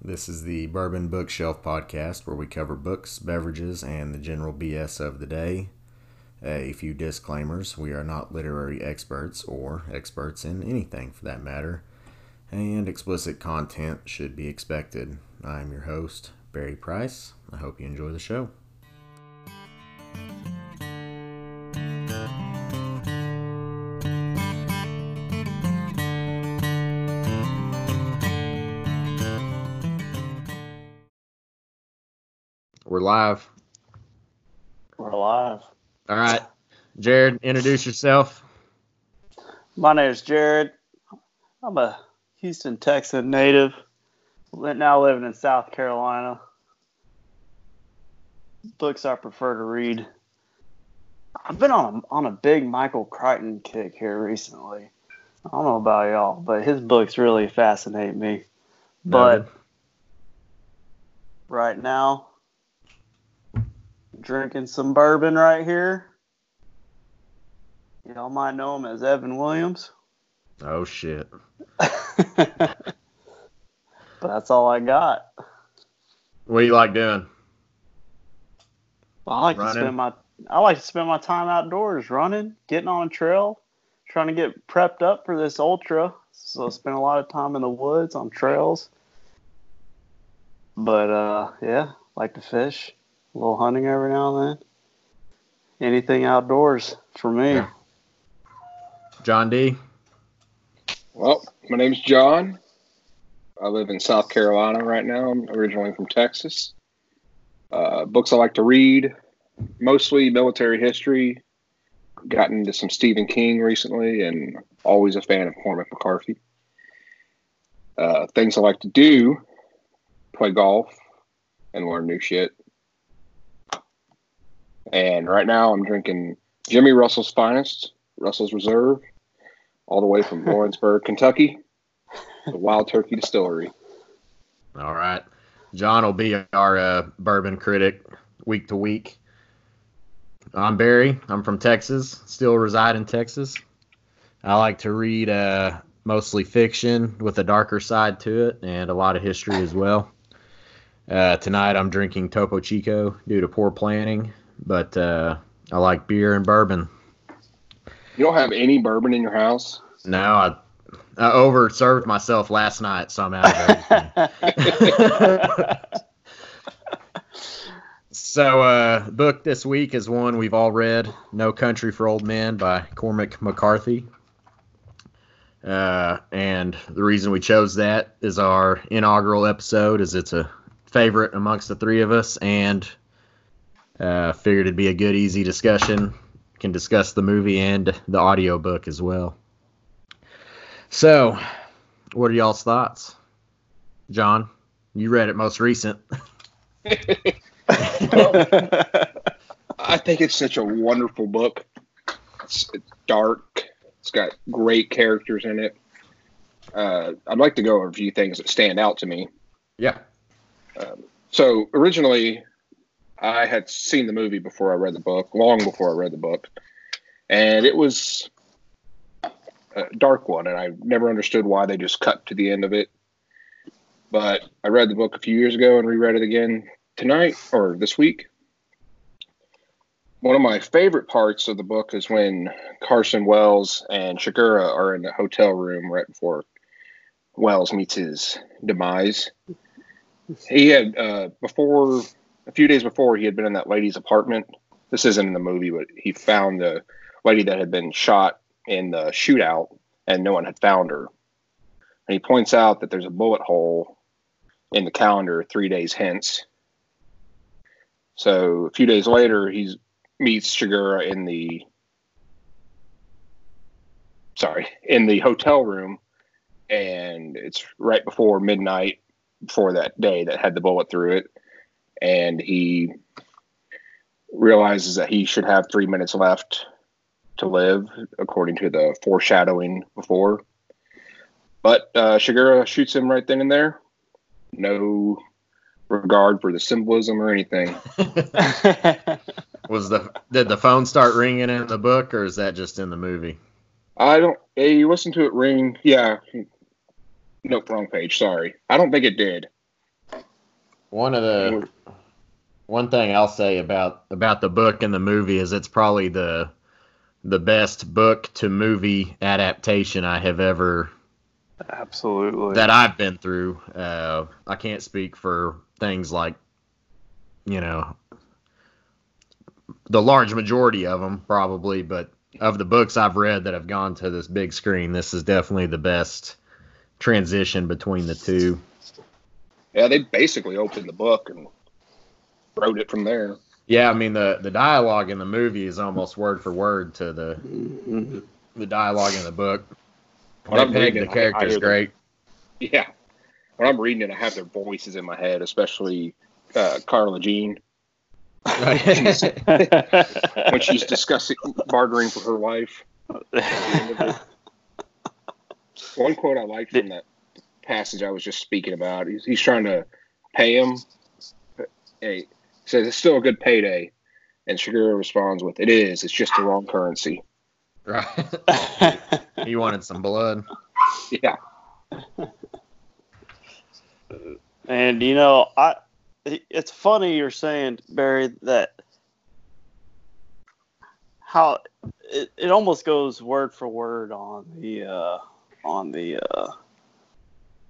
This is the Bourbon Bookshelf podcast where we cover books, beverages, and the general BS of the day. A few disclaimers we are not literary experts or experts in anything for that matter, and explicit content should be expected. I am your host, Barry Price. I hope you enjoy the show. Live. We're live. All right. Jared, introduce yourself. My name is Jared. I'm a Houston, Texas native. Now living in South Carolina. Books I prefer to read. I've been on a, on a big Michael Crichton kick here recently. I don't know about y'all, but his books really fascinate me. But Noted. right now, drinking some bourbon right here. Y'all might know him as Evan Williams. Oh shit. but that's all I got. What do you like doing? I like Running? to spend my I like to spend my time outdoors, running, getting on a trail, trying to get prepped up for this ultra. So I spend a lot of time in the woods on trails. But uh, yeah, like to fish, a little hunting every now and then. Anything outdoors for me. Yeah. John D. Well, my name's John. I live in South Carolina right now. I'm originally from Texas. Uh, books I like to read, mostly military history. Gotten into some Stephen King recently, and always a fan of Cormac McCarthy. Uh, things I like to do: play golf and learn new shit. And right now, I'm drinking Jimmy Russell's Finest, Russell's Reserve, all the way from Lawrenceburg, Kentucky, the Wild Turkey Distillery. All right. John will be our uh, bourbon critic week to week. I'm Barry. I'm from Texas. Still reside in Texas. I like to read uh, mostly fiction with a darker side to it and a lot of history as well. Uh, tonight I'm drinking Topo Chico due to poor planning, but uh, I like beer and bourbon. You don't have any bourbon in your house? No, I, I overserved myself last night, so I'm out of everything. So, uh, book this week is one we've all read, "No Country for Old Men" by Cormac McCarthy. Uh, and the reason we chose that is our inaugural episode, is it's a favorite amongst the three of us, and uh, figured it'd be a good, easy discussion. Can discuss the movie and the audiobook as well. So, what are y'all's thoughts, John? You read it most recent. I think it's such a wonderful book. It's, dark. It's got great characters in it. Uh, I'd like to go over a few things that stand out to me. Yeah. So originally, I had seen the movie before I read the book, long before I read the book, and it was a dark one, and I never understood why they just cut to the end of it. But I read the book a few years ago and reread it again tonight or this week. One of my favorite parts of the book is when Carson Wells and Chigurh are in the hotel room right before Wells meets his demise. He had uh, before a few days before he had been in that lady's apartment. This isn't in the movie, but he found the lady that had been shot in the shootout, and no one had found her. And he points out that there's a bullet hole in the calendar three days hence. So a few days later, he meets Chigurh in the sorry in the hotel room, and it's right before midnight before that day that had the bullet through it, and he realizes that he should have three minutes left to live, according to the foreshadowing before. But uh, Chigurh shoots him right then and there. No regard for the symbolism or anything. Was the did the phone start ringing in the book, or is that just in the movie? I don't. Hey, you listen to it ring. Yeah. Nope, wrong page. Sorry. I don't think it did. One of the one thing I'll say about about the book and the movie is it's probably the the best book to movie adaptation I have ever Absolutely. that I've been through. Uh, I can't speak for things like you know the large majority of them probably, but of the books I've read that have gone to this big screen, this is definitely the best transition between the two. Yeah, they basically opened the book and wrote it from there. Yeah, I mean the the dialogue in the movie is almost word for word to the the dialogue in the book. When I'm reading the it, I- I characters hear the- great. Yeah. When I'm reading it, I have their voices in my head, especially uh, Carla Jean when she's discussing bartering for her life. One quote I liked from that passage I was just speaking about. He's, he's trying to pay him. Hey, says it's still a good payday, and Chigurh responds with, "It is. It's just the wrong currency." right. he wanted some blood. Yeah. And you know, I it's funny you're saying Barry that how it, it almost goes word for word on the uh on the uh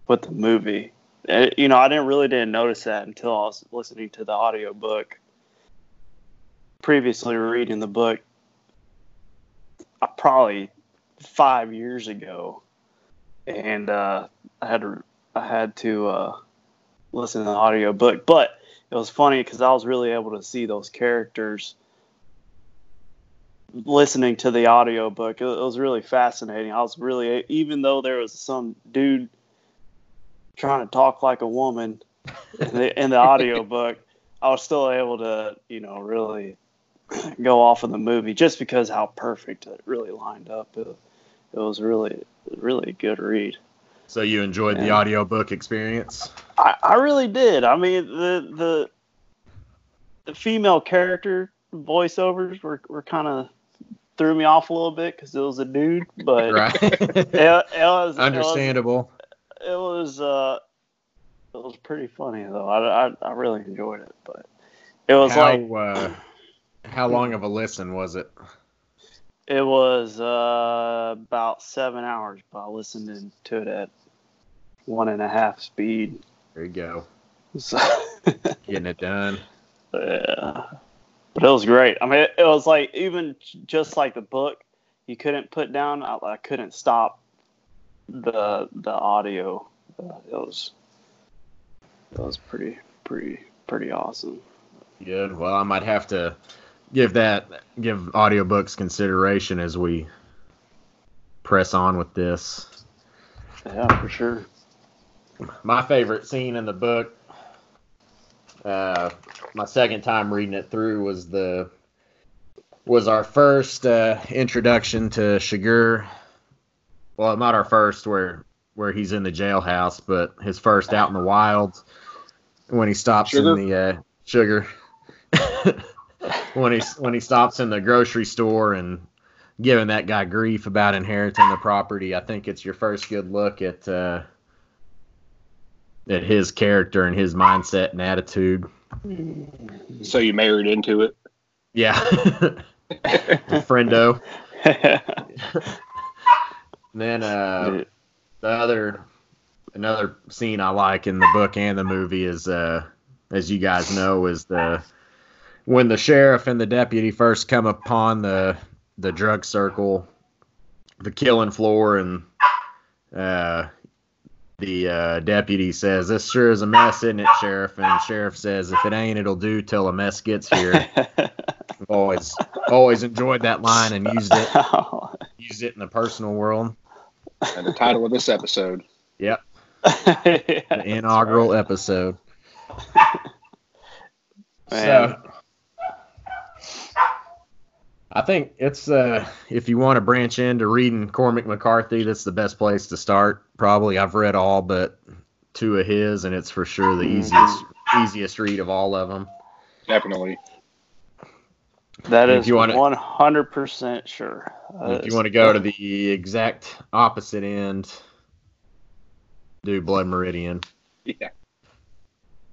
with the movie. Uh, you know, I didn't really didn't notice that until I was listening to the audio book. Previously reading the book uh, probably 5 years ago and uh I had to I had to uh listen to the audio book. But it was funny because I was really able to see those characters listening to the audio book. It, it was really fascinating. I was really, even though there was some dude trying to talk like a woman in the, in the audio book, I was still able to, you know, really go off of the movie just because how perfect it really lined up. It, it was really, really a good read. So you enjoyed the Yeah. audiobook experience? I, I really did. I mean, the the the female character voiceovers were, were kind of threw me off a little bit because it was a dude, but Right. it, it was Understandable. It was, uh, it was pretty funny though. I, I, I really enjoyed it, but it was how, like uh, how long of a listen was it? it was uh, about seven hours, but I listened to it at one and a half speed. There you go. So. Getting it done. Yeah. But it was great. I mean, it, it was like even just like the book, you couldn't put down. I, I couldn't stop the the audio. Uh, it was it was pretty pretty pretty awesome. Good. Well, I might have to give that give audiobooks consideration as we press on with this. Yeah, for sure. My favorite scene in the book, uh, my second time reading it through was the was our first uh, introduction to Chigurh. Well, not our first, where where he's in the jailhouse, but his first out in the wild when he stops Sugar? in the uh, sugar. when he when he stops in the grocery store and giving that guy grief about inheriting the property, I think it's your first good look at uh, at his character and his mindset and attitude. So you married into it. Yeah, friendo. And then uh, the other another scene I like in the book and the movie is uh, as you guys know is the when the sheriff and the deputy first come upon the the drug circle, the killing floor, and uh, the uh, deputy says, "This sure is a mess, isn't it, sheriff?" And the sheriff says, "If it ain't, it'll do till a mess gets here." I've always always enjoyed that line and used it used it in the personal world. And the title of this episode. Yep, Yeah, the inaugural right. episode. Man. So I think it's uh if you want to branch into reading Cormac McCarthy, that's the best place to start. Probably I've read all but two of his, and it's for sure the Mhm. easiest easiest read of all of them. Definitely. That If is you wanna- one hundred percent sure. if you want to go to the exact opposite end, do Blood Meridian. Yeah.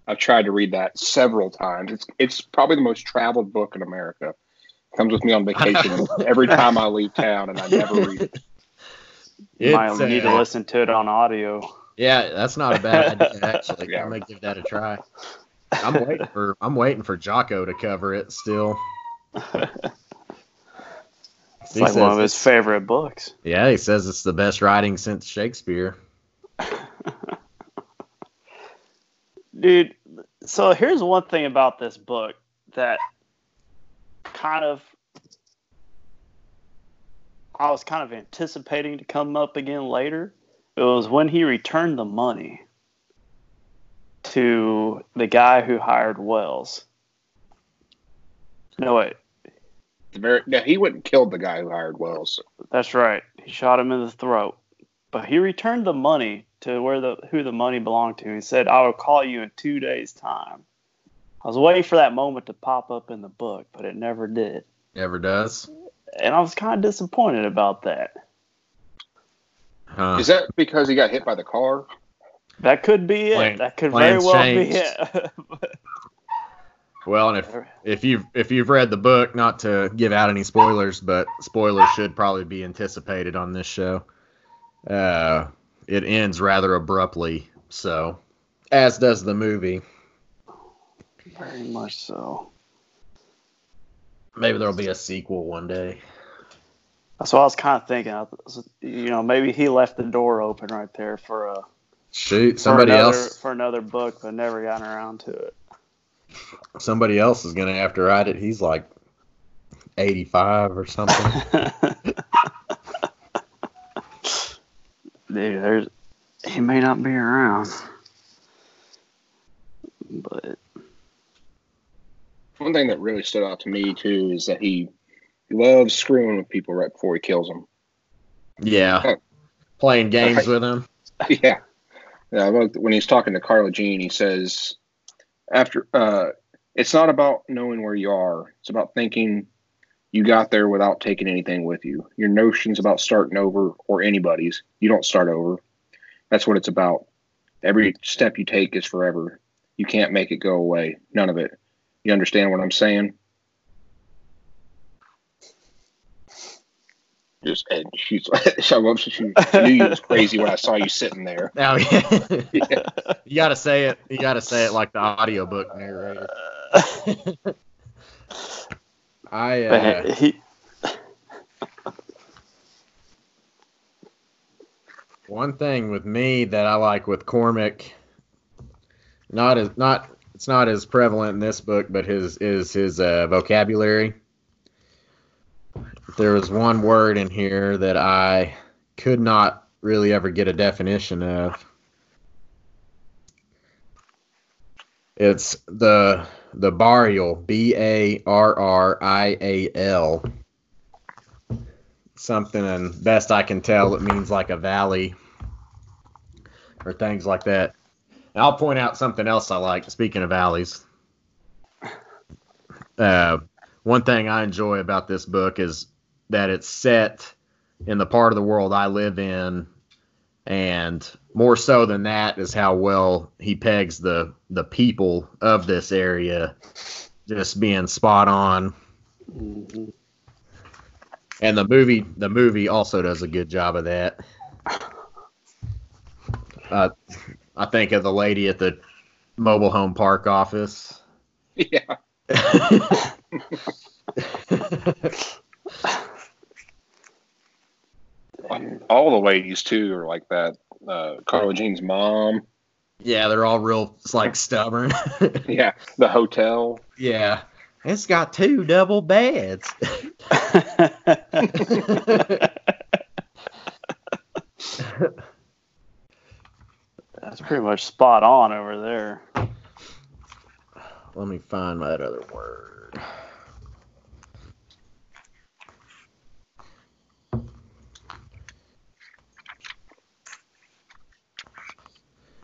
I've tried to read that several times. It's it's probably the most traveled book in America. Comes with me on vacation every time I leave town, and I never read it. You might It's, need to uh, listen to it on audio. Yeah, that's not a bad idea actually. Yeah. I'm gonna give that a try. I'm waiting for I'm waiting for Jocko to cover it still. It's He like one of his favorite books. Yeah, he says it's the best writing since Shakespeare. Dude, so here's one thing about this book that kind of I was kind of anticipating to come up again later. It was when he returned the money to the guy who hired Wells. No, wait. Very, no, he went and killed the guy who hired Wells. That's right. He shot him in the throat. But he returned the money to where the who the money belonged to. He said, "I will call you in two days' time." I was waiting for that moment to pop up in the book, but it never did, Never does. and I was kind of disappointed about that. Huh. Is that because he got hit by the car? That could be it. Plan- that could very well changed. be it. Well, and if if you've if you've read the book, not to give out any spoilers, but spoilers should probably be anticipated on this show. Uh, it ends rather abruptly, so as does the movie. Very much so. Maybe there'll be a sequel one day. That's what I was kind of thinking. You know, maybe he left the door open right there for a Shoot, for somebody another, else for another book, but never gotten around to it. somebody else is gonna have to write it. He's like eighty five or something. Dude, there's he may not be around, but One thing that really stood out to me too is that he loves screwing with people right before he kills them. yeah. Playing games with him. yeah. Yeah, when he's talking to Carla Jean, he says, "After, uh, it's not about knowing where you are. It's about thinking you got there without taking anything with you. Your notions about starting over or anybody's, you don't start over. That's what it's about. Every step you take is forever. You can't make it go away. None of it. You understand what I'm saying?" Just and she's I love she I knew you was crazy when I saw you sitting there. Oh yeah. Yeah. you gotta say it. You gotta say it like the audiobook narrator. I uh, but he one thing with me that I like with Cormac, not as not it's not as prevalent in this book, but his is his uh, vocabulary. There was one word in here that I could not really ever get a definition of. It's the the barrial, B A R R I A L. Something, and best I can tell, it means like a valley or things like that. And I'll point out something else I like. Speaking of alleys, uh, one thing I enjoy about this book is that it's set in the part of the world I live in, and more so than that is how well he pegs the the people of this area, just being spot on. And the movie the movie also does a good job of that. Uh, I think of the lady at the mobile home park office. Yeah. All the ladies too are like that. Uh, Carla Jean's mom. yeah, they're all real like stubborn. Yeah. The hotel. yeah. It's got two double beds. That's pretty much spot on over there. Let me find that other word.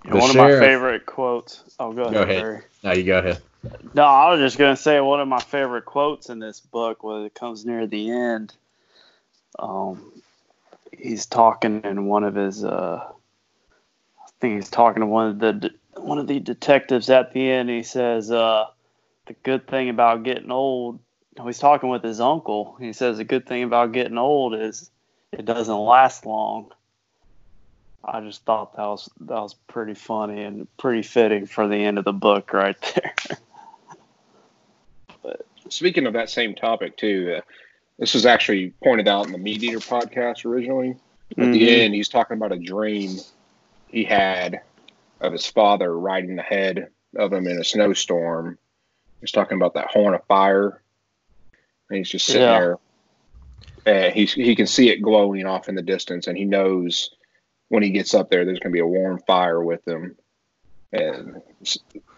One of my favorite quotes. Oh, go ahead. Go ahead. Barry. Now you go ahead. No, I was just gonna say one of my favorite quotes in this book when it comes near the end. Um, he's talking in one of his. Uh, think he's talking to one of the one of the detectives at the end. He says, uh, "The good thing about getting old." He's talking with his uncle. He says, "The good thing about getting old is it doesn't last long." I just thought that was that was pretty funny and pretty fitting for the end of the book right there. but speaking of that same topic too, uh, this was actually pointed out in the Meat Eater podcast originally. At mm-hmm. the end, he's talking about a dream he had of his father riding the head of him in a snowstorm. He's talking about that horn of fire, and he's just sitting yeah. there. And he's he can see it glowing off in the distance, and he knows when he gets up there, there's going to be a warm fire with him, and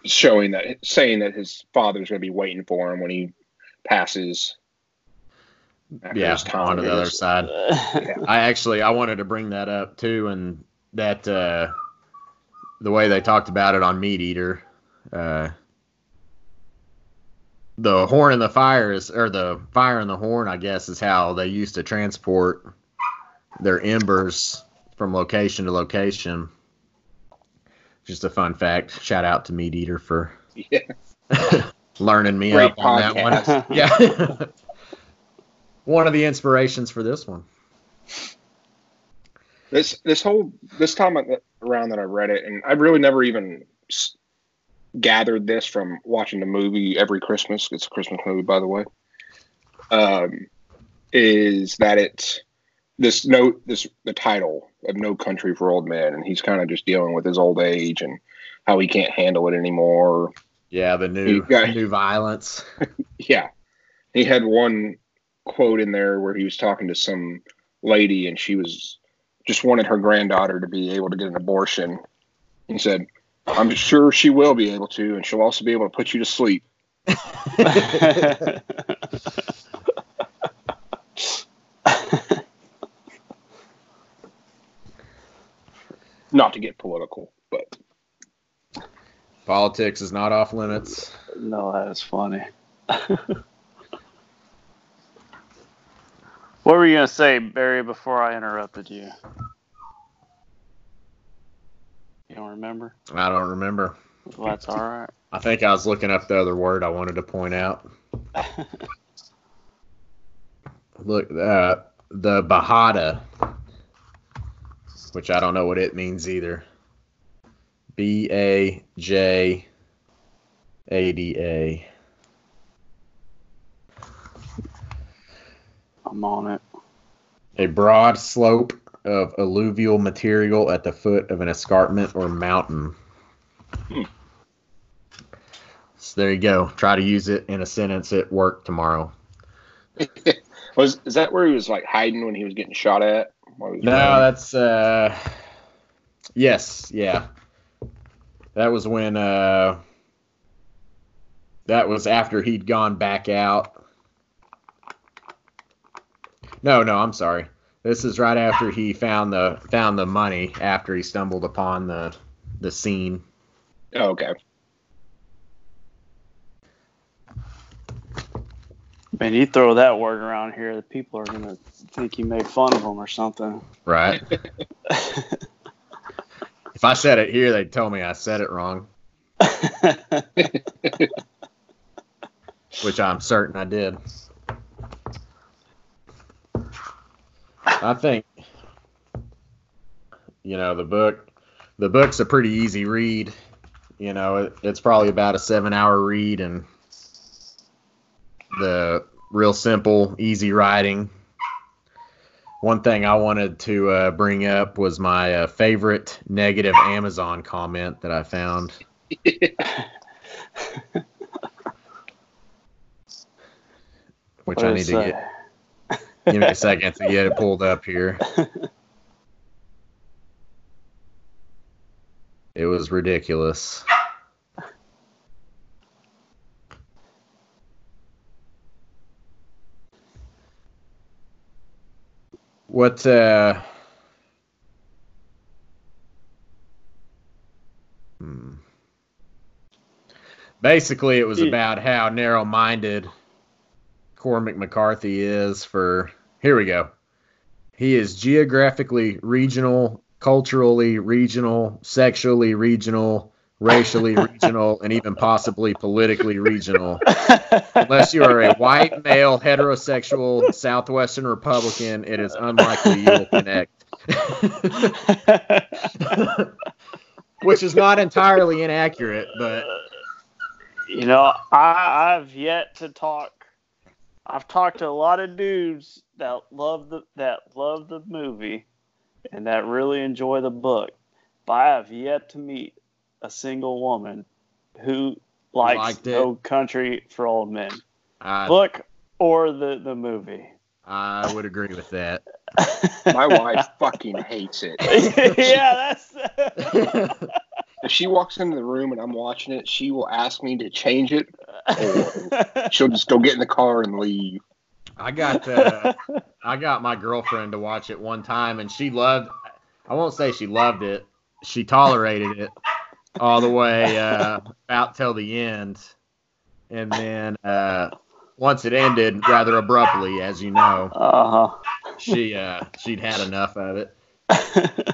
showing that, saying that his father's going to be waiting for him when he passes. Yeah, on to the other side. yeah. I actually I wanted to bring that up too, and that uh, the way they talked about it on Meat Eater, uh, the horn and the fire is, or the fire and the horn, I guess, is how they used to transport their embers from location to location. Just a fun fact. Shout out to Meat Eater for yeah. learning me Great up on that one. yeah. one of the inspirations for this one. This this whole this time around that I read it, and I really never even gathered this from watching the movie every Christmas. It's a Christmas movie, by the way. Um, is that it's this note this the title of No Country for Old Men, and he's kind of just dealing with his old age and how he can't handle it anymore. Yeah, the new got, new violence. yeah, he had one quote in there where he was talking to some lady, and she was just wanted her granddaughter to be able to get an abortion. He said, "I'm sure she will be able to, and she'll also be able to put you to sleep." not to get political, but politics is not off limits. No, that is funny. what were you gonna say, Barry? Before I interrupted you, you don't remember? I don't remember. Well, that's all right. I think I was looking up the other word I wanted to point out. Look, uh, the Bajada, which I don't know what it means either. B A J A D A. I'm on it. A broad slope of alluvial material at the foot of an escarpment or mountain. Hmm. So there you go. Try to use it in a sentence at work tomorrow. was is that where he was like hiding when he was getting shot at? no, that's uh, yes, yeah. That was when uh, that was after he'd gone back out. No, no, I'm sorry. This is right after he found the found the money after he stumbled upon the the scene. Oh, okay. Man, you throw that word around here, the people are gonna think you made fun of them or something. Right. if I said it here, they'd tell me I said it wrong. Which I'm certain I did. I think you know the book the book's a pretty easy read. You know, it, it's probably about a 7-hour read and the real simple, easy writing. One thing I wanted to uh, bring up was my uh, favorite negative Amazon comment that I found. Which what I need to get. Give me a second to get it pulled up here. It was ridiculous. What uh hmm. Basically it was about how narrow-minded Cormac McCarthy is for here we go. He is geographically regional, culturally regional, sexually regional, racially regional, and even possibly politically regional. Unless you are a white male heterosexual Southwestern Republican, it is unlikely you will connect. Which is not entirely inaccurate, but You know, I, I've yet to talk. I've talked to a lot of dudes that love the that love the movie and that really enjoy the book, but I have yet to meet a single woman who likes Liked it. No Country for Old Men, I, book or the the movie. I would agree with that. My wife fucking hates it. yeah, that's. If she walks into the room and I'm watching it, she will ask me to change it. Or she'll just go get in the car and leave. I got uh, I got my girlfriend to watch it one time, and she loved. I won't say she loved it. She tolerated it all the way uh, out till the end, and then uh, once it ended rather abruptly, as you know, uh she uh, she'd had enough of it. huh.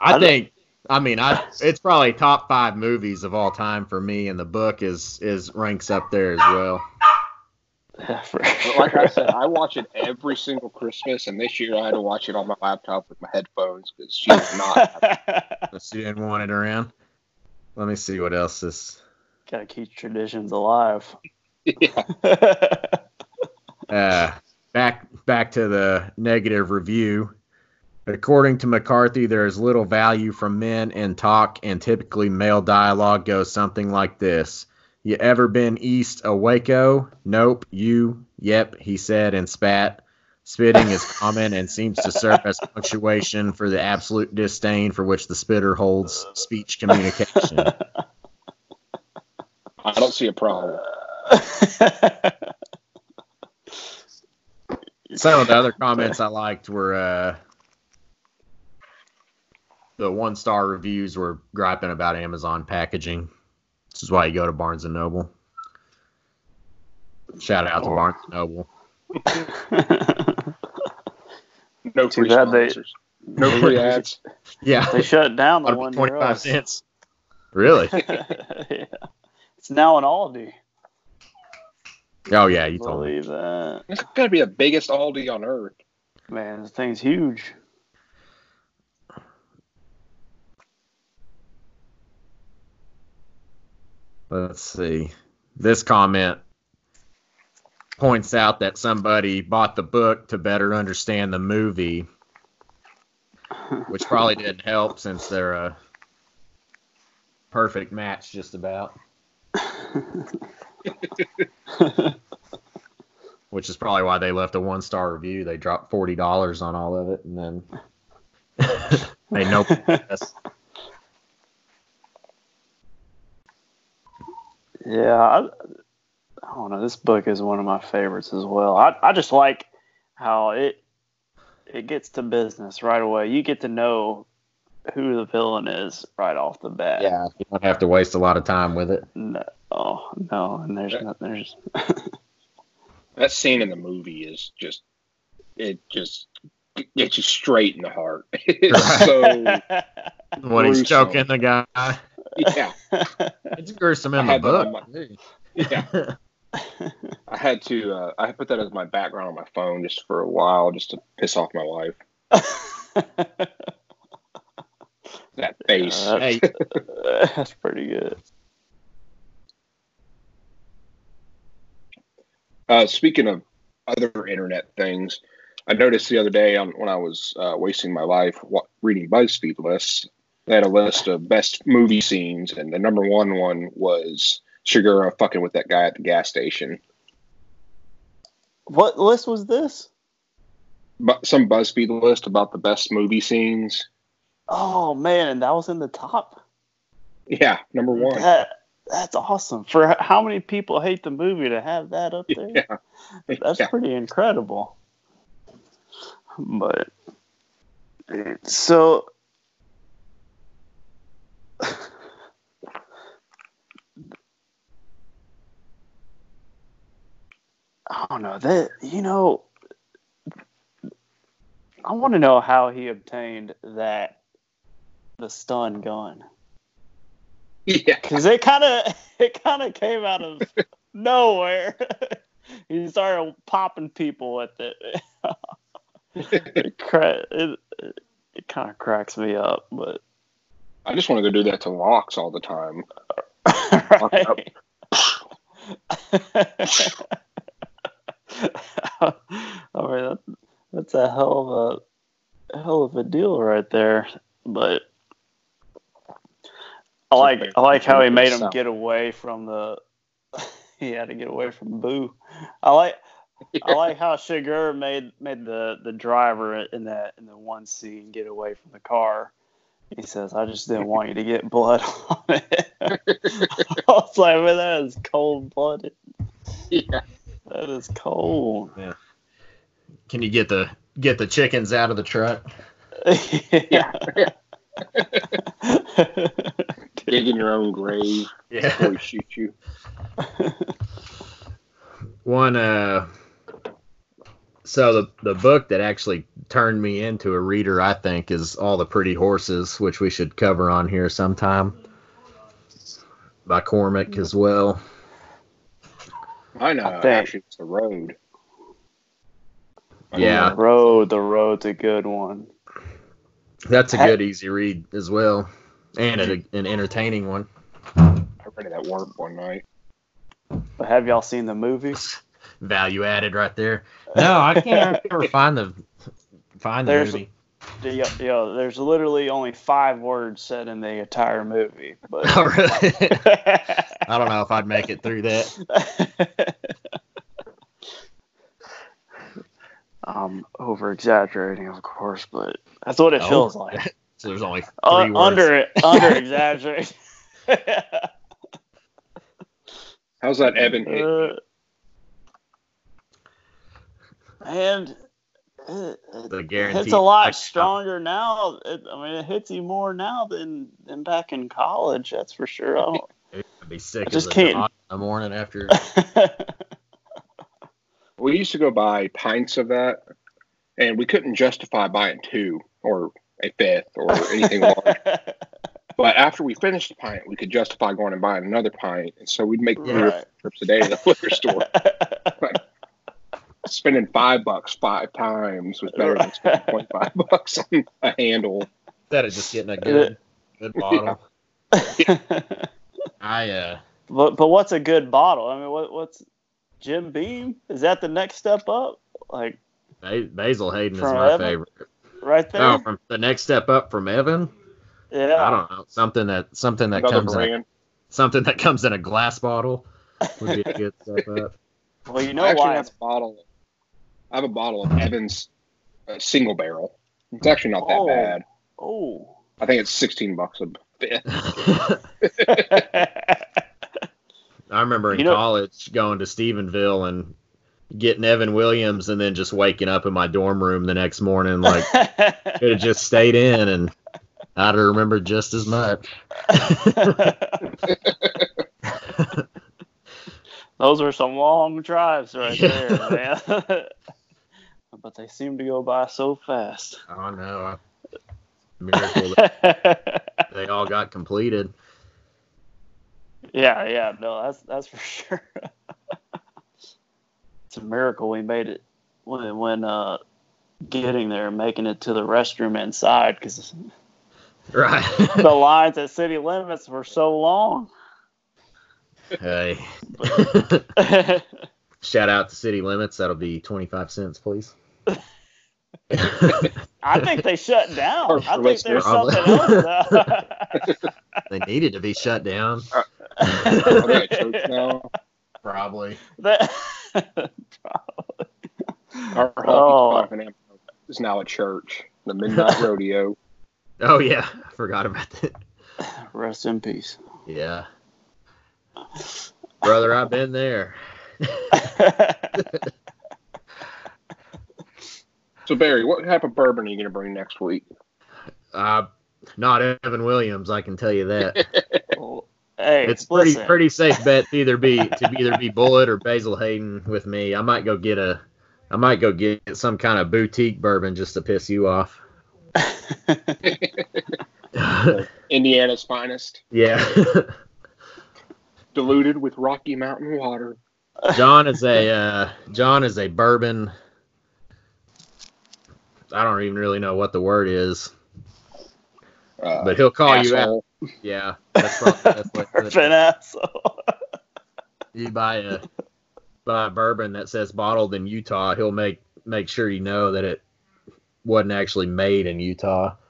I think. I mean, I it's probably top five movies of all time for me, and the book is is ranks up there as well. Like I said, I watch it every single Christmas, and this year I had to watch it on my laptop with my headphones because she was not. She didn't want it around. Let me see what else is. Gotta keep traditions alive. yeah. Uh, back back to the negative review. According to McCarthy, there is little value from men in talk, and typically male dialogue goes something like this. You ever been east of Waco? Nope. You? Yep, he said and spat. Spitting is common and seems to serve as punctuation for the absolute disdain for which the spitter holds speech communication. I don't see a problem. Some of the other comments I liked were uh, the one star reviews were griping about Amazon packaging. This is why you go to Barnes and Noble. Shout out to Oh. Barnes and Noble. No free bad they- sponsors. No free ads. Yeah, they shut down the Oughta be one near 25 cents. Really? yeah. It's now an Aldi. Oh yeah, you told me. Believe that. It's got to be the biggest Aldi on earth. Man, this thing's huge. Let's see. This comment points out that somebody bought the book to better understand the movie, which probably didn't help since they're a perfect match just about. Which is probably why they left a one star review. They dropped forty dollars on all of it and then they know Yeah, I, I don't know. This book is one of my favorites as well. I, I just like how it it gets to business right away. You get to know who the villain is right off the bat. Yeah, you don't have to waste a lot of time with it. No, oh no, and there's not there's That scene in the movie is just, it just gets you straight in the heart. It's so, When he's choking the guy. Yeah. It's gruesome in I the had that book. Yeah. I had to, uh, I put that as my background on my phone just for a while, just to piss off my wife. That face. Uh, hey, That's pretty good. Uh, speaking of other internet things, I noticed the other day on when I was uh, wasting my life reading BuzzFeed lists, they had a list of best movie scenes, and the number one one was Chigurh fucking with that guy at the gas station. What list was this? But some BuzzFeed list about the best movie scenes. Oh man, and that was in the top. Yeah, number one. That that's awesome. For how many people hate the movie to have that up there? Yeah. That's Yeah. pretty incredible. But so I don't know that you know I want to know how he obtained that the stun gun. Yeah. because it kind of it kind of came out of nowhere. he started popping people with it. it, cra- it, it kind of cracks me up, but I just want to go do that to locks all the time. right. I mean, that, that's a hell of a hell of a deal right there. But I like I like how he made him get away from the. he had to get away from Boo. I like I like how Chigurh made made the the driver in that in the one scene get away from the car. He says, "I just didn't want you to get blood on it." I was like, "Man, that is cold blooded. Yeah. That is cold." Yeah. Can you get the get the chickens out of the truck? yeah. Dig in your own grave before Yeah. we shoot you. One uh so the the book that actually turned me into a reader, I think, is All the Pretty Horses, which we should cover on here sometime. By Cormac as well. Mine I uh, think- actually it's the road. I Yeah. The road, the road's a good one. That's a good easy read as well. And a, an entertaining one. I read it at work one night. But have y'all seen the movie? Value added right there. No, I can't ever find the find the There's- movie. Yeah, yeah, there's literally only five words said in the entire movie. But Oh, really? I don't know if I'd make it through that. I'm over exaggerating, of course, but that's what it Oh. feels like. So there's only three Uh, words. under under exaggerate. How's that Evan? Uh, and it, the it guarantee. hits a lot stronger now. It, I mean, it hits you more now than than back in college. That's for sure. I don't, I'd be sick I just as a can't- dog in the morning after. We used to go buy pints of that, and we couldn't justify buying two or a fifth or anything large. But after we finished the pint, we could justify going and buying another pint, and so we'd make three Right. trips a day to the liquor store. Spending five bucks five times was better than spending twenty five bucks on a handle. Instead of just getting a good good bottle. I uh but but what's a good bottle? I mean, what what's Jim Beam? Is that the next step up? Like Basil Hayden is my Evan? favorite. right there? Oh, from the next step up from Evan. yeah. I don't know something that something that Another comes in a, something that comes in a glass bottle would be a good step up. Well, you know I why? have a bottle. I have a bottle of Evans uh, single barrel. It's actually not that Oh. bad. Oh. I think it's sixteen bucks a bit. I remember in You know- college going to Stephenville and getting Evan Williams and then just waking up in my dorm room the next morning like could have just stayed in and I'd have remembered just as much. Those were some long drives right Yeah. there, man. But they seem to go by so fast. I no. Miracle that they all got completed. yeah, yeah, no, that's that's for sure. it's a miracle we made it when when uh getting there, making it to the restroom inside because Right. the lines at city limits were so long. hey. Shout out to City Limits. That'll be 25 cents, please. I think they shut down. Or I think there's Probably. something else. now. they needed to be shut down. Are they at now? Probably. That- Our hockey Oh. club in Amherst is now a church. The Midnight Rodeo. Oh yeah, I forgot about that. Rest in peace. Yeah, brother, I've been there. So Barry, what type of bourbon are you going to bring next week? Uh, not Evan Williams, I can tell you that. Hey, It's pretty listen. pretty safe bet to either be to either be Bulleit or Basil Hayden with me. I might go get a, I might go get some kind of boutique bourbon just to piss you off. Indiana's finest, yeah. diluted with Rocky Mountain water. John is a uh, John is a bourbon. I don't even really know what the word is, Uh, but he'll call you out. asshole. Yeah, that's probably that's what it is. An asshole. you buy a buy a bourbon that says bottled in Utah, he'll make make sure you know that it wasn't actually made in Utah.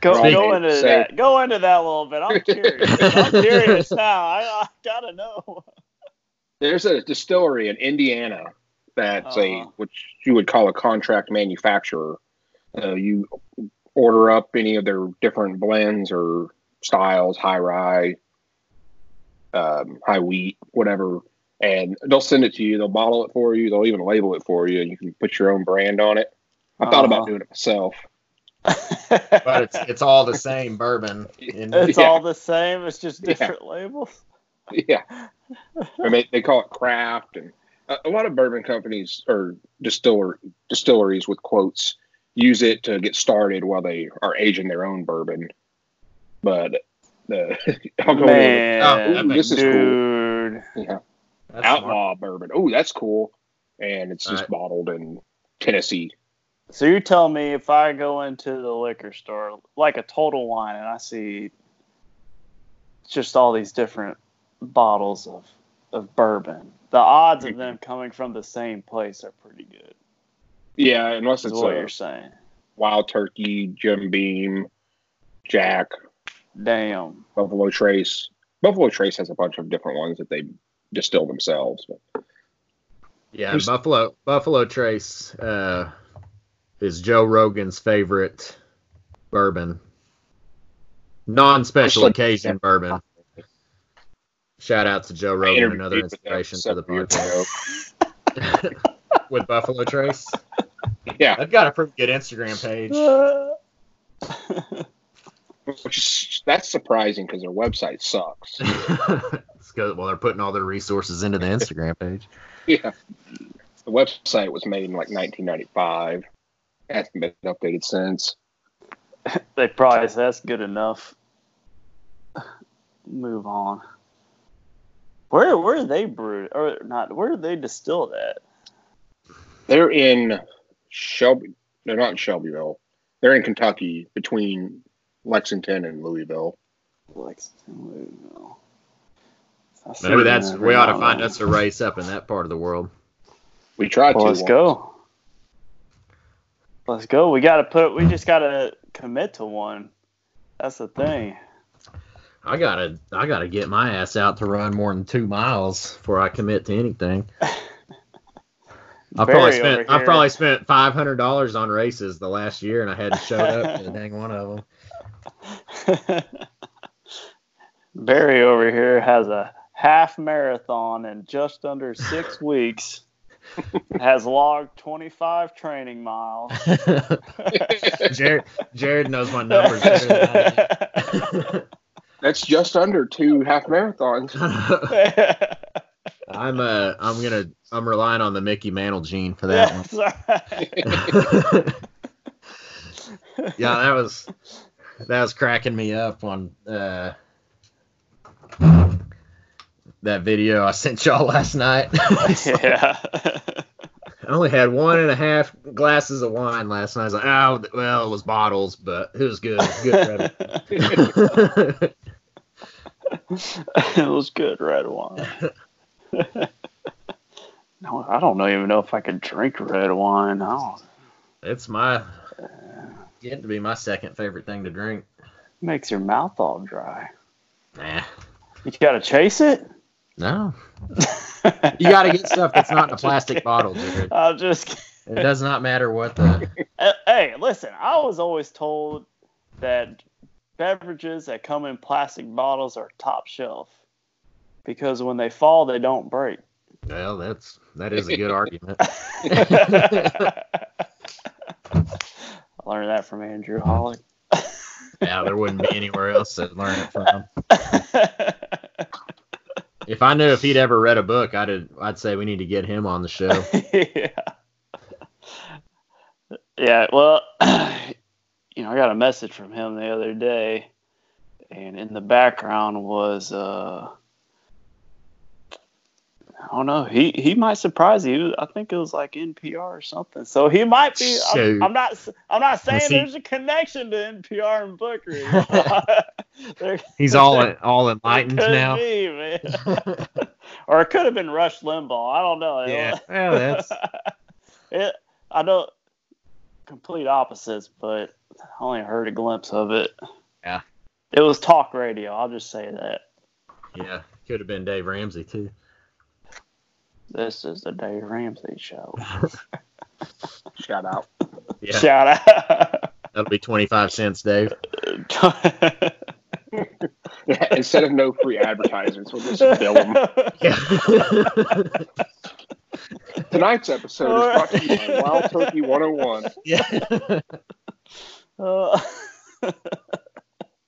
Go, go into Say- that. Go into that a little bit. I'm curious. I'm curious now. I, I gotta know. There's a distillery in Indiana that's a Uh-huh. which you would call a contract manufacturer. Uh, you order up any of their different blends or styles, high rye, um, high wheat, whatever, and they'll send it to you. They'll bottle it for you. They'll even label it for you, and you can put your own brand on it. I thought Uh-huh. about doing it myself. But it's it's all the same bourbon. In, it's Yeah. all the same. It's just Yeah. different labels. yeah. I mean, they call it craft, and a, a lot of bourbon companies or distiller distilleries with quotes use it to get started while they are aging their own bourbon. But the I'll go Man, Oh, that makes- this is cool. yeah, that's smart. outlaw bourbon. Oh, that's cool, and it's just Right. bottled in Tennessee. So you're telling me if I go into the liquor store, like a Total Wine, and I see just all these different bottles of, of bourbon, the odds of them coming from the same place are pretty good. Yeah, unless Is it's what a you're saying. Wild Turkey, Jim Beam, Jack, Damn. Buffalo Trace. Buffalo Trace has a bunch of different ones that they distill themselves. But Yeah, Who's- Buffalo Buffalo Trace uh, is Joe Rogan's favorite bourbon. Non-special occasion bourbon. Shout out to Joe Rogan, another inspiration for the several podcast. With Buffalo Trace, Yeah, I've got a pretty good Instagram page. which is, that's surprising because their website sucks. it's good. Well, they're putting all their resources into the Instagram page. yeah, the website was made in like 1995. Hasn't been updated since. they probably say that's good enough. Move on. Where where are they brewed or not? Where are they distilled at? They're in Shelby. They're not in Shelbyville. They're in Kentucky between Lexington and Louisville. Lexington, Louisville. Maybe that's we ought to find then. us a race up in that part of the world. We tried Well, to. let's once. go. Let's go. We gotta put. We just gotta commit to one. That's the thing. I gotta I gotta get my ass out to run more than two miles before I commit to anything. I probably spent I probably spent five hundred dollars on races the last year, and I hadn't showed up to dang one of them. Barry over here has a half marathon in just under six weeks. has logged 25 training miles. Jared Jared knows my numbers better than I do. That's just under two half marathons. I'm uh I'm gonna I'm relying on the Mickey Mantle gene for that one. That's yeah, that was that was cracking me up on uh, that video I sent y'all last night. yeah. I only had one and a half glasses of wine last night. I was like, oh, well, it was bottles, but it was good. Good credit. it was good red wine. no, I don't know, even know if I could drink red wine. I don't, it's my getting to be my second favorite thing to drink. makes your mouth all dry. Nah, You gotta chase it. No. You got to get stuff that's not in a plastic bottle, Jared. I'm just. It does not matter what the. Hey, listen. I was always told that beverages that come in plastic bottles are top shelf because when they fall, they don't break. Well, that's that is a good argument. I learned that from Andrew Hollick. Yeah, there wouldn't be anywhere else to learn it from. If I knew if he'd ever read a book, I'd I'd say we need to get him on the show. yeah. Yeah, well, you know, I got a message from him the other day, and in the background was uh, I don't know. He he might surprise you. I think it was like NPR or something. So he might be. I'm, I'm not. I'm not saying he, there's a connection to NPR and Booker. he's all all enlightened now. Be, or it could have been Rush Limbaugh. I don't know. Yeah, yeah that's. it, I know complete opposites, but I only heard a glimpse of it. Yeah. It was talk radio. I'll just say that. Yeah, could have been Dave Ramsey too. This is the Dave Ramsey show. Shout out. Yeah. Shout out. That'll be 25 cents, Dave. yeah, instead of no free advertisements, we'll just bill them. Yeah. Tonight's episode is brought to you by Wild Turkey 101. Yeah. Uh,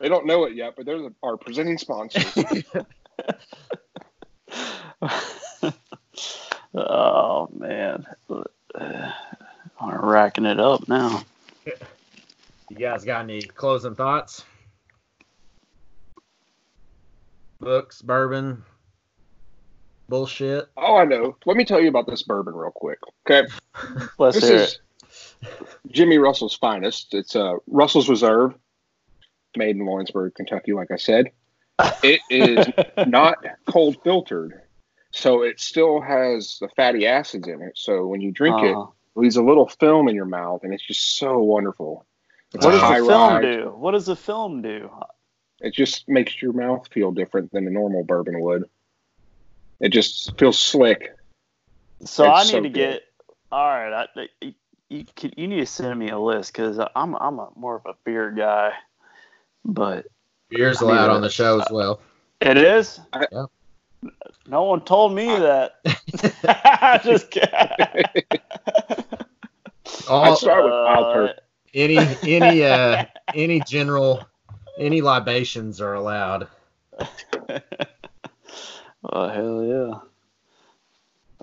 they don't know it yet, but they're our presenting sponsors. Oh man, I'm racking it up now. You guys got any closing thoughts? Books, bourbon, bullshit. Oh, I know. Let me tell you about this bourbon real quick. Okay. Let's this hear is it. Jimmy Russell's finest. It's uh, Russell's Reserve, made in Lawrenceburg, Kentucky, like I said. It is not cold filtered, so it still has the fatty acids in it. So when you drink Uh-huh. it, it leaves a little film in your mouth, and it's just so wonderful. It's What does the film ride. do? What does the film do? It just makes your mouth feel different than a normal bourbon would. It just feels slick. So It's I need so to good. get. All right, I, you, you could- you need to send me a list because I'm I'm a more of a beer guy, but Beer's allowed on the show as well. it is. I- Yeah. No one told me that. Just kidding. I All, start with wild Uh, turkey. any any uh any general any libations are allowed. Oh hell yeah!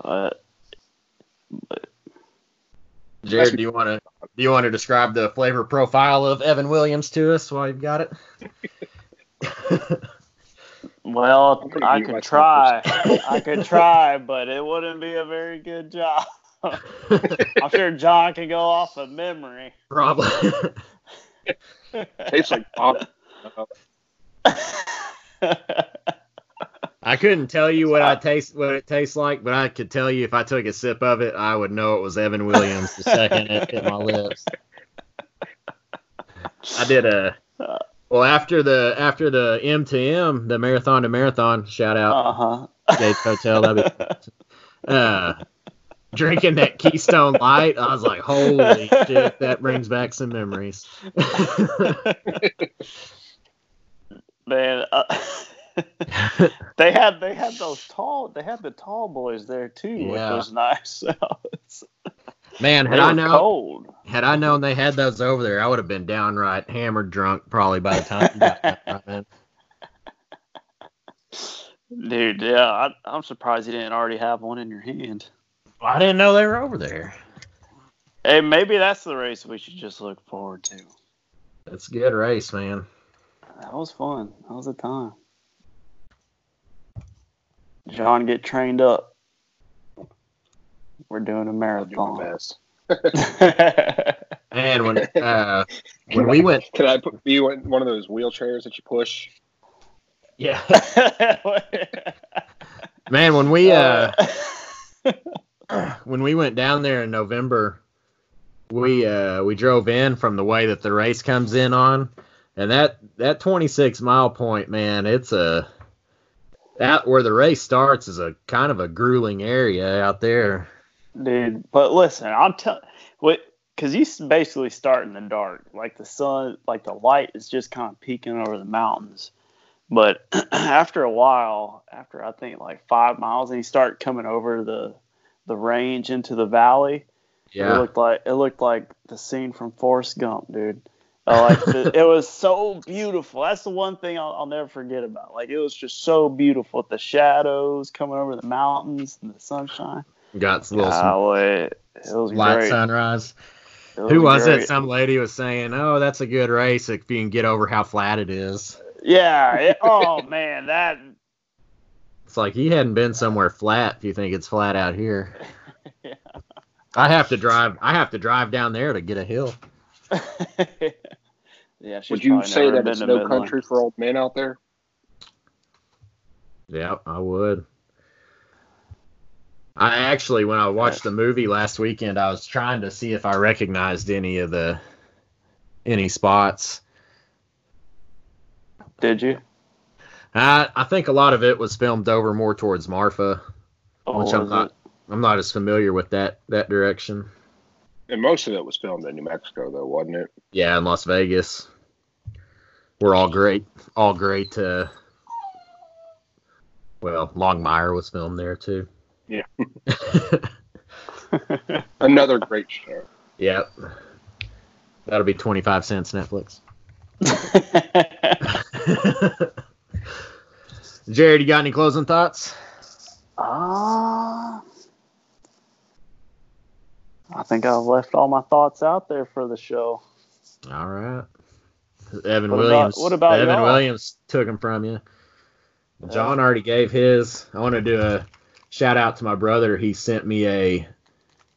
But Jared, do you want to do you want to describe the flavor profile of Evan Williams to us while you've got it? Well, I'm gonna I mute could try. I could try, but it wouldn't be a very good job. I'm sure John can go off of memory. Probably. Tastes like pop. I couldn't tell you what I taste what it tastes like, but I could tell you if I took a sip of it, I would know it was Evan Williams the second it hit my lips. I did a well after the after the M to M, the marathon to marathon. Shout out Uh huh. Gage Hotel. That'd be, uh, drinking that Keystone Light, I was like, holy shit, that brings back some memories. Man, uh, they had they had those tall they had the tall boys there too, Yeah. which was nice. Man, had I known cold. Had I known they had those over there, I would have been downright hammered drunk probably by the time you got that. Dude, yeah, I, I'm surprised you didn't already have one in your hand. I didn't know they were over there. Hey, maybe that's the race we should just look forward to. It's a good race, man. That was fun. That was a time. John, get trained up. We're doing a I'll do marathon. best. And when uh, when we went, Can I put in one of those wheelchairs that you push? yeah, man, when we uh when we went down there in November, we uh we drove in from the way that the race comes in on, and that that 26 mile point, man, it's a that where the race starts is a kind of a grueling area out there. Dude. But listen, I'm telling what because you basically start in the dark, like the sun, like the light is just kind of peeking over the mountains. But after a while, after I think like five miles, and you start coming over the the range into the valley, it Yeah, looked like it looked like the scene from Forrest Gump, dude. Uh, like the, it was so beautiful. That's the one thing I'll, I'll never forget about. Like it was just so beautiful with the shadows coming over the mountains and the sunshine. Got a little ah, Golly, it was light great. sunrise. Who was great. it? Some lady was saying, "Oh, that's a good race if you can get over how flat it is." Yeah. It, oh man, that. It's like he hadn't been somewhere flat. If you think it's flat out here. yeah. I have to drive. I have to drive down there to get a hill. yeah. Would you say that it's no country for old men out there? Yeah, I would. I actually, when I watched the movie last weekend, I was trying to see if I recognized any of the any spots. Did you? I I think a lot of it was filmed over more towards Marfa, oh, which I'm not it? I'm not as familiar with that that direction. And most of it was filmed in New Mexico, though, wasn't it? Yeah, in Las Vegas. We're all great, all great. Uh, well, Longmire was filmed there too. Yeah. Another great show. Yep. That'll be 25 cents Netflix. Jared, you got any closing thoughts? Uh, I think I've left all my thoughts out there for the show. All right. Evan what Williams. About, what about Evan y'all? Williams took him from you. John already gave his. I want to do a shout out to my brother. He sent me a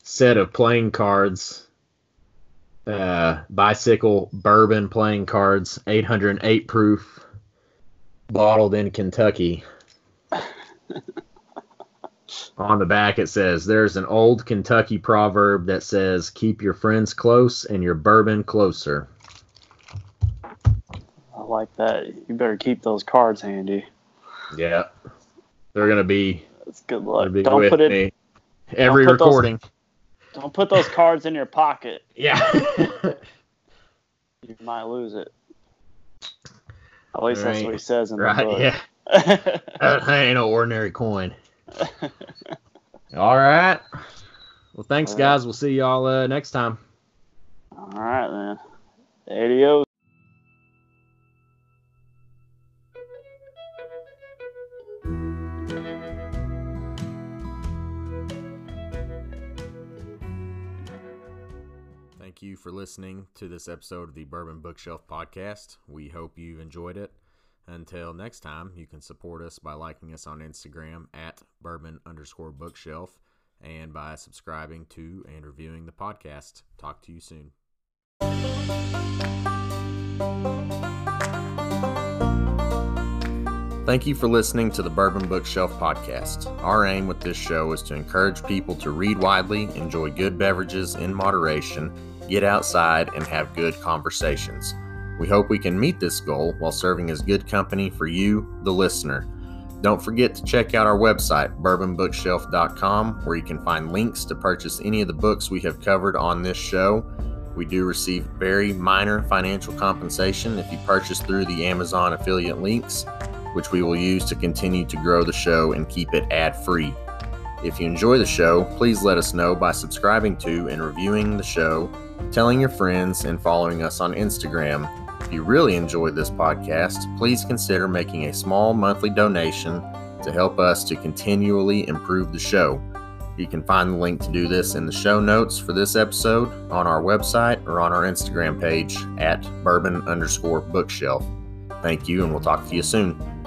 set of playing cards, uh, bicycle bourbon playing cards, 808 proof, bottled in Kentucky. On the back, it says, There's an old Kentucky proverb that says, Keep your friends close and your bourbon closer. I like that. You better keep those cards handy. Yeah. They're going to be that's good luck. Don't put it every don't recording. Those, don't put those cards in your pocket. Yeah. you might lose it. At least right. that's what he says in the right, book. Yeah. that ain't no ordinary coin. All right. Well, thanks, guys. We'll see y'all uh, next time. All right, then. Adios. You for listening to this episode of the Bourbon Bookshelf Podcast. We hope you've enjoyed it. Until next time, you can support us by liking us on Instagram at bourbon underscore bookshelf and by subscribing to and reviewing the podcast. Talk to you soon. Thank you for listening to the Bourbon Bookshelf podcast. Our aim with this show is to encourage people to read widely, enjoy good beverages in moderation, get outside, and have good conversations. We hope we can meet this goal while serving as good company for you, the listener. Don't forget to check out our website, bourbonbookshelf.com, where you can find links to purchase any of the books we have covered on this show. We do receive very minor financial compensation if you purchase through the Amazon affiliate links, which we will use to continue to grow the show and keep it ad free. If you enjoy the show, please let us know by subscribing to and reviewing the show telling your friends, and following us on Instagram. If you really enjoyed this podcast, please consider making a small monthly donation to help us to continually improve the show. You can find the link to do this in the show notes for this episode on our website or on our Instagram page at bourbon underscore bookshelf. Thank you, and we'll talk to you soon.